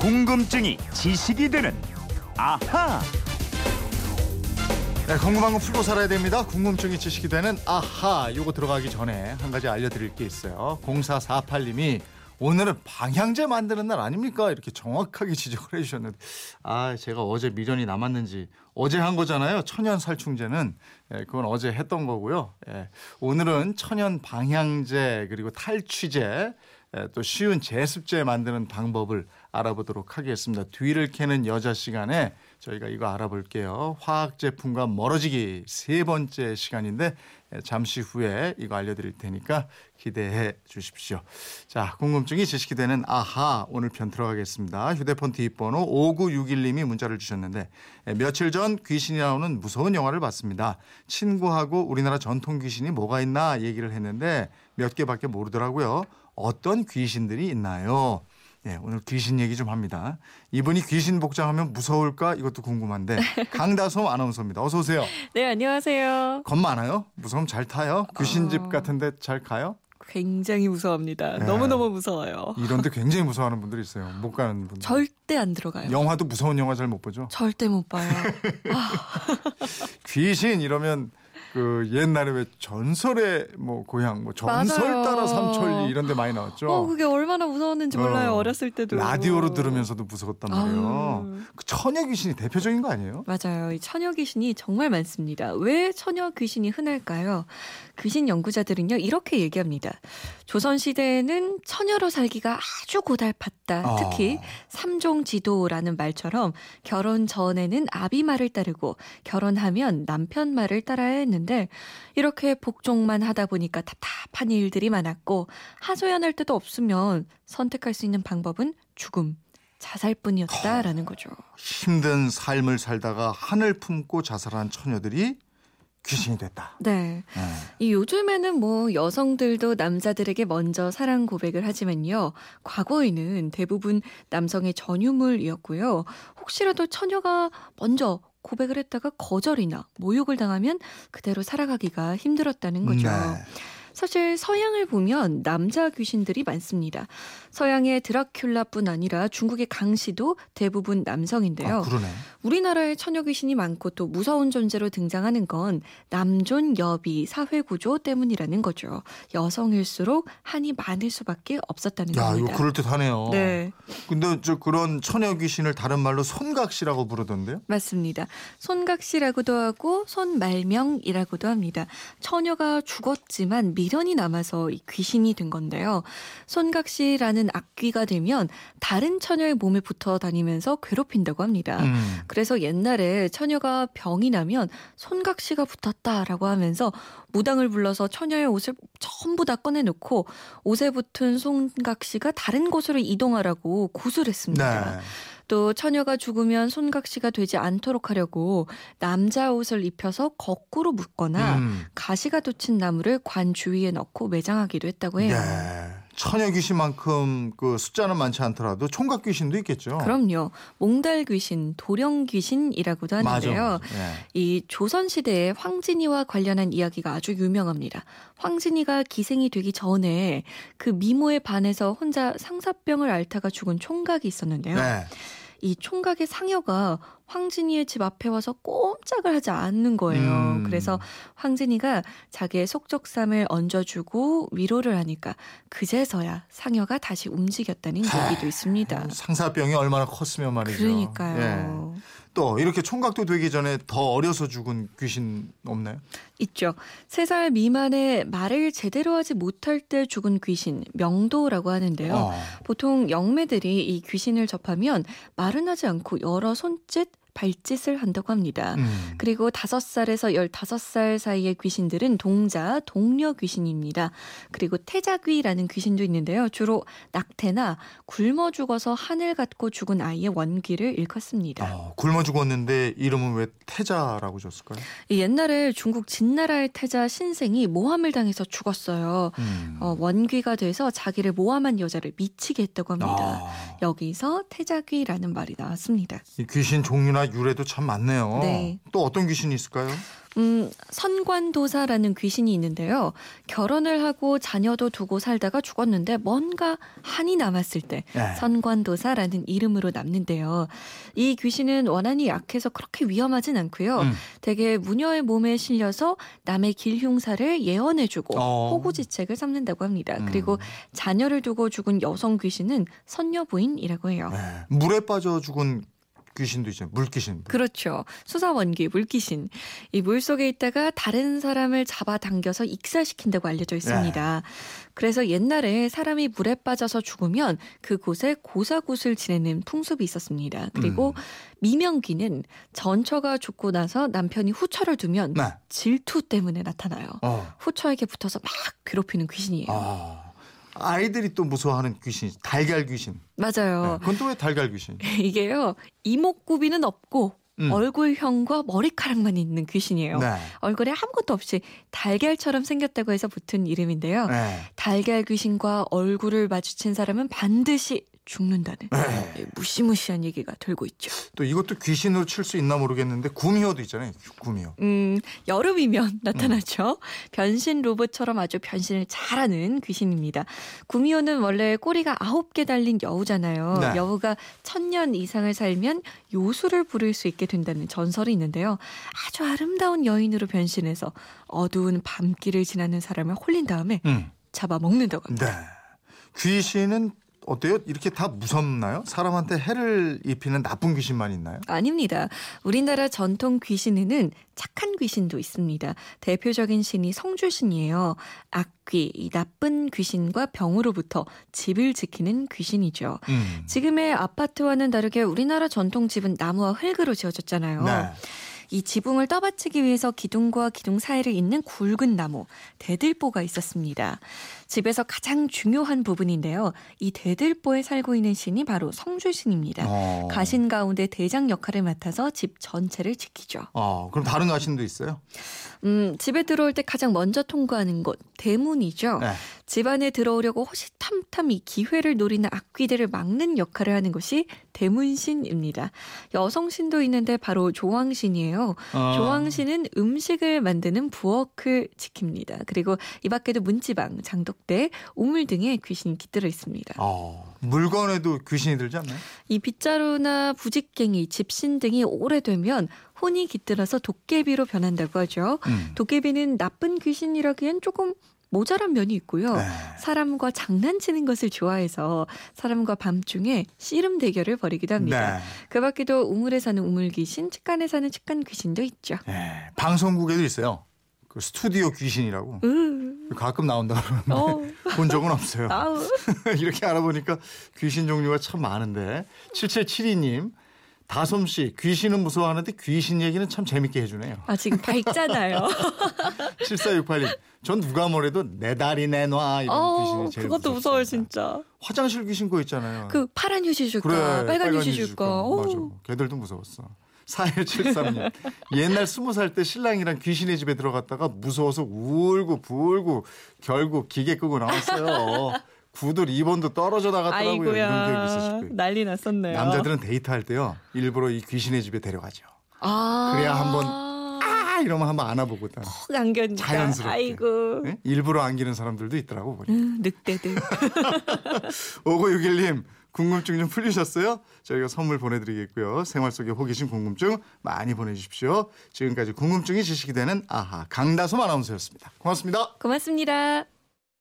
궁금증이 지식이 되는 아하. 네, 궁금한 거 풀고 살아야 됩니다. 궁금증이 지식이 되는 아하. 요거 들어가기 전에 한 가지 알려드릴 게 있어요. 0448님이 오늘은 방향제 만드는 날 아닙니까? 이렇게 정확하게 지적을 해주셨는데 아 제가 어제 미련이 남았는지 어제 한 거잖아요. 천연 살충제는 예, 그건 어제 했던 거고요. 예, 오늘은 천연 방향제 그리고 탈취제 예, 또 쉬운 제습제 만드는 방법을 알아보도록 하겠습니다. 뒤를 캐는 여자 시간에 저희가 이거 알아볼게요. 화학 제품과 멀어지기 세 번째 시간인데 예, 잠시 후에 이거 알려드릴 테니까 기대해 주십시오. 자, 궁금증이 지식이 되는 아하 오늘 편 들어가겠습니다. 휴대폰 뒷번호 5961님이 문자를 주셨는데 예, 며칠 전 귀신이 나오는 무서운 영화를 봤습니다. 친구하고 우리나라 전통 귀신이 뭐가 있나 얘기를 했는데 몇 개밖에 모르더라고요. 어떤 귀신들이 있나요? 네, 오늘 귀신 얘기 좀 합니다. 이분이 귀신 복장하면 무서울까 이것도 궁금한데 강다솜 아나운서입니다. 어서 오세요. 네, 안녕하세요. 겁 많아요? 무서움 잘 타요? 귀신집 어... 같은데 잘 가요? 굉장히 무서워합니다. 네. 너무너무 무서워요. 이런데 굉장히 무서워하는 분들이 있어요. 못 가는 분들. 절대 안 들어가요. 영화도 무서운 영화 잘 못 보죠? 절대 못 봐요. 아. 귀신 이러면 그 옛날에 왜 전설의 뭐 고향 뭐 전설 맞아요. 따라 삼천리 이런 데 많이 나왔죠. 어, 그게 얼마나 무서웠는지 몰라요. 어, 어렸을 때도. 라디오로 들으면서도 무서웠단 말이에요. 아우. 그 처녀 귀신이 대표적인 거 아니에요? 맞아요. 이 처녀 귀신이 정말 많습니다. 왜 처녀 귀신이 흔할까요? 귀신 연구자들은요 이렇게 얘기합니다. 조선 시대에는 처녀로 살기가 아주 고달팠다. 어. 특히 삼종 지도라는 말처럼 결혼 전에는 아비 말을 따르고 결혼하면 남편 말을 따라야 했는데 이렇게 복종만 하다 보니까 답답한 일들이 많았고 하소연할 데도 없으면 선택할 수 있는 방법은 죽음. 자살뿐이었다라는 거죠. 힘든 삶을 살다가 하늘 품고 자살한 처녀들이 귀신이 됐다. 네. 네. 이 요즘에는 뭐 여성들도 남자들에게 먼저 사랑 고백을 하지만요. 과거에는 대부분 남성의 전유물이었고요. 혹시라도 처녀가 먼저 고백을 했다가 거절이나 모욕을 당하면 그대로 살아가기가 힘들었다는 거죠. 네. 사실 서양을 보면 남자 귀신들이 많습니다. 서양의 드라큘라뿐 아니라 중국의 강시도 대부분 남성인데요. 아, 그러네. 우리나라에 처녀 귀신이 많고 또 무서운 존재로 등장하는 건 남존 여비 사회 구조 때문이라는 거죠. 여성일수록 한이 많을 수밖에 없었다는 야, 겁니다. 이거 그럴 듯하네요. 네, 근데 저 그런 처녀 귀신을 다른 말로 손각시라고 부르던데요? 맞습니다. 손각시라고도 하고 손말명이라고도 합니다. 처녀가 죽었지만 미 련이 남아서 이 귀신이 된 건데요. 손각시라는 악귀가 되면 다른 처녀의 몸에 붙어 다니면서 괴롭힌다고 합니다. 음. 그래서 옛날에 처녀가 병이 나면 손각시가 붙었다라고 하면서 무당을 불러서 처녀의 옷을 전부 다 꺼내놓고 옷에 붙은 손각시가 다른 곳으로 이동하라고 구술했습니다. 네. 또 처녀가 죽으면 손각시가 되지 않도록 하려고 남자 옷을 입혀서 거꾸로 묶거나 음. 가시가 돋친 나무를 관 주위에 넣고 매장하기도 했다고 해요. 네. 처녀 귀신만큼 그 숫자는 많지 않더라도 총각 귀신도 있겠죠. 그럼요. 몽달 귀신, 도령 귀신이라고도 하는데요. 네. 이 조선 시대에 황진이와 관련한 이야기가 아주 유명합니다. 황진이가 기생이 되기 전에 그 미모에 반해서 혼자 상사병을 앓다가 죽은 총각이 있었는데요. 네. 이 총각의 상여가 황진이의 집 앞에 와서 꼼짝을 하지 않는 거예요. 음. 그래서 황진이가 자기의 속적삼을 얹어주고 위로를 하니까 그제서야 상여가 다시 움직였다는 얘기도 있습니다. 상사병이 얼마나 컸으면 말이죠. 그러니까요. 예. 또 이렇게 총각도 되기 전에 더 어려서 죽은 귀신 없나요? 있죠. 세살 미만의 말을 제대로 하지 못할 때 죽은 귀신, 명도라고 하는데요. 어. 보통 영매들이 이 귀신을 접하면 말은 하지 않고 여러 손짓, 발짓을 한다고 합니다. 음. 그리고 다섯 살에서 열다섯 살 사이의 귀신들은 동자, 동녀 귀신입니다. 그리고 태자귀라는 귀신도 있는데요. 주로 낙태나 굶어 죽어서 하늘 갖고 죽은 아이의 원귀를 일컫습니다. 어, 굶어 죽었는데 이름은 왜 태자라고 줬을까요? 이 옛날에 중국 진나라의 태자 신생이 모함을 당해서 죽었어요. 음. 어, 원귀가 돼서 자기를 모함한 여자를 미치게 했다고 합니다. 아, 여기서 태자귀라는 말이 나왔습니다. 이 귀신 종류나 유래도 참 많네요. 네. 또 어떤 귀신이 있을까요? 음, 선관도사라는 귀신이 있는데요. 결혼을 하고 자녀도 두고 살다가 죽었는데 뭔가 한이 남았을 때 네. 선관도사라는 이름으로 남는데요. 이 귀신은 원한이 약해서 그렇게 위험하진 않고요. 음. 되게 무녀의 몸에 실려서 남의 길 흉사를 예언해주고 어. 호구지책을 삼는다고 합니다. 음. 그리고 자녀를 두고 죽은 여성 귀신은 선녀부인이라고 해요. 네. 물에 빠져 죽은 귀신도 있잖아요. 물귀신. 그렇죠. 수사원귀, 물귀신. 이 물 속에 있다가 다른 사람을 잡아당겨서 익사시킨다고 알려져 있습니다. 그래서 옛날에 사람이 물에 빠져서 죽으면 그곳에 고사굿을 지내는 풍습이 있었습니다. 그리고 음. 미명귀는 전처가 죽고 나서 남편이 후처를 두면 네. 질투 때문에 나타나요. 어. 후처에게 붙어서 막 괴롭히는 귀신이에요. 아. 아이들이 또 무서워하는 귀신, 달걀 귀신. 네. 맞아요. 그건 또 왜 달걀 귀신? 이게요. 이목구비는 없고 음. 얼굴형과 머리카락만 있는 귀신이에요. 네. 얼굴에 아무것도 없이 달걀처럼 생겼다고 해서 붙은 이름인데요. 네. 달걀 귀신과 얼굴을 마주친 사람은 반드시 죽는다는 네. 무시무시한 얘기가 돌고 있죠. 또 이것도 귀신으로 칠 수 있나 모르겠는데 구미호도 있잖아요. 구미호. 음, 여름이면 나타나죠. 변신 로봇처럼 아주 변신을 잘하는 귀신입니다. 구미호는 원래 꼬리가 아홉 개 달린 여우잖아요. 네. 여우가 천년 이상을 살면 요술을 부릴 수 있게 된다는 전설이 있는데요. 아주 아름다운 여인으로 변신해서 어두운 밤길을 지나는 사람을 홀린 다음에 음. 잡아먹는다고 합니다. 네. 귀신은 어때요? 이렇게 다 무섭나요? 사람한테 해를 입히는 나쁜 귀신만 있나요? 아닙니다. 우리나라 전통 귀신에는 착한 귀신도 있습니다. 대표적인 신이 성주신이에요. 악귀, 이 나쁜 귀신과 병으로부터 집을 지키는 귀신이죠. 음. 지금의 아파트와는 다르게 우리나라 전통 집은 나무와 흙으로 지어졌잖아요. 네. 이 지붕을 떠받치기 위해서 기둥과 기둥 사이를 잇는 굵은 나무, 대들보가 있었습니다. 집에서 가장 중요한 부분인데요. 이 대들보에 살고 있는 신이 바로 성주신입니다. 어. 가신 가운데 대장 역할을 맡아서 집 전체를 지키죠. 어, 그럼 다른 가신도 있어요? 음, 집에 들어올 때 가장 먼저 통과하는 곳, 대문이죠. 네. 집 안에 들어오려고 호시탐탐 이 기회를 노리는 악귀들을 막는 역할을 하는 것이 대문신입니다. 여성신도 있는데 바로 조왕신이에요. 어. 조왕신은 음식을 만드는 부엌을 지킵니다. 그리고 이 밖에도 문지방, 장독 대, 우물 등의 귀신이 깃들어 있습니다. 어. 물건에도 귀신이 들지 않나요? 이 빗자루나 부직갱이, 집신 등이 오래되면 혼이 깃들어서 도깨비로 변한다고 하죠. 음. 도깨비는 나쁜 귀신이라기엔 조금 모자란 면이 있고요. 네. 사람과 장난치는 것을 좋아해서 사람과 밤중에 씨름 대결을 벌이기도 합니다. 네. 그 밖에도 우물에 사는 우물 귀신, 측간에 사는 측간 귀신도 있죠. 네. 방송국에도 있어요. 그 스튜디오 귀신이라고 으, 가끔 나온다 그러는데 어, 본 적은 없어요. 이렇게 알아보니까 귀신 종류가 참 많은데 7772님 다솜 씨 귀신은 무서워하는데 귀신 얘기는 참 재밌게 해주네요. 아, 지금 밝잖아요. 7468님 전 누가 뭐래도 내 다리 내놔 이런 어, 귀신이 제일 그것도. 무서워요, 진짜. 화장실 귀신 거 있잖아요. 그 파란 휴지 줄까? 그래 빨간 휴지 줄까? 오. 맞아. 걔들도 무서웠어. 4173님 옛날 스무 살 때 신랑이랑 귀신의 집에 들어갔다가 무서워서 울고 불고 결국 기계 끄고 나왔어요. 구두 리본도 떨어져 나갔더라고요. 이런 기억이 아이고야. 있으실 거예요. 난리 났었네요. 남자들은 데이트할 때요 일부러 이 귀신의 집에 데려가죠. 아. 그래야 한번 아 이러면 한번 안아보거든. 푹 안겨니까. 자연스럽게. 아이고. 예? 일부러 안기는 사람들도 있더라고 보니. 음, 늑대들. 5961님 궁금증 좀 풀리셨어요? 저희가 선물 보내드리겠고요. 생활 속의 호기심 궁금증 많이 보내주십시오. 지금까지 궁금증이 지식이 되는 아하 강다솜 아나운서였습니다. 고맙습니다. 고맙습니다.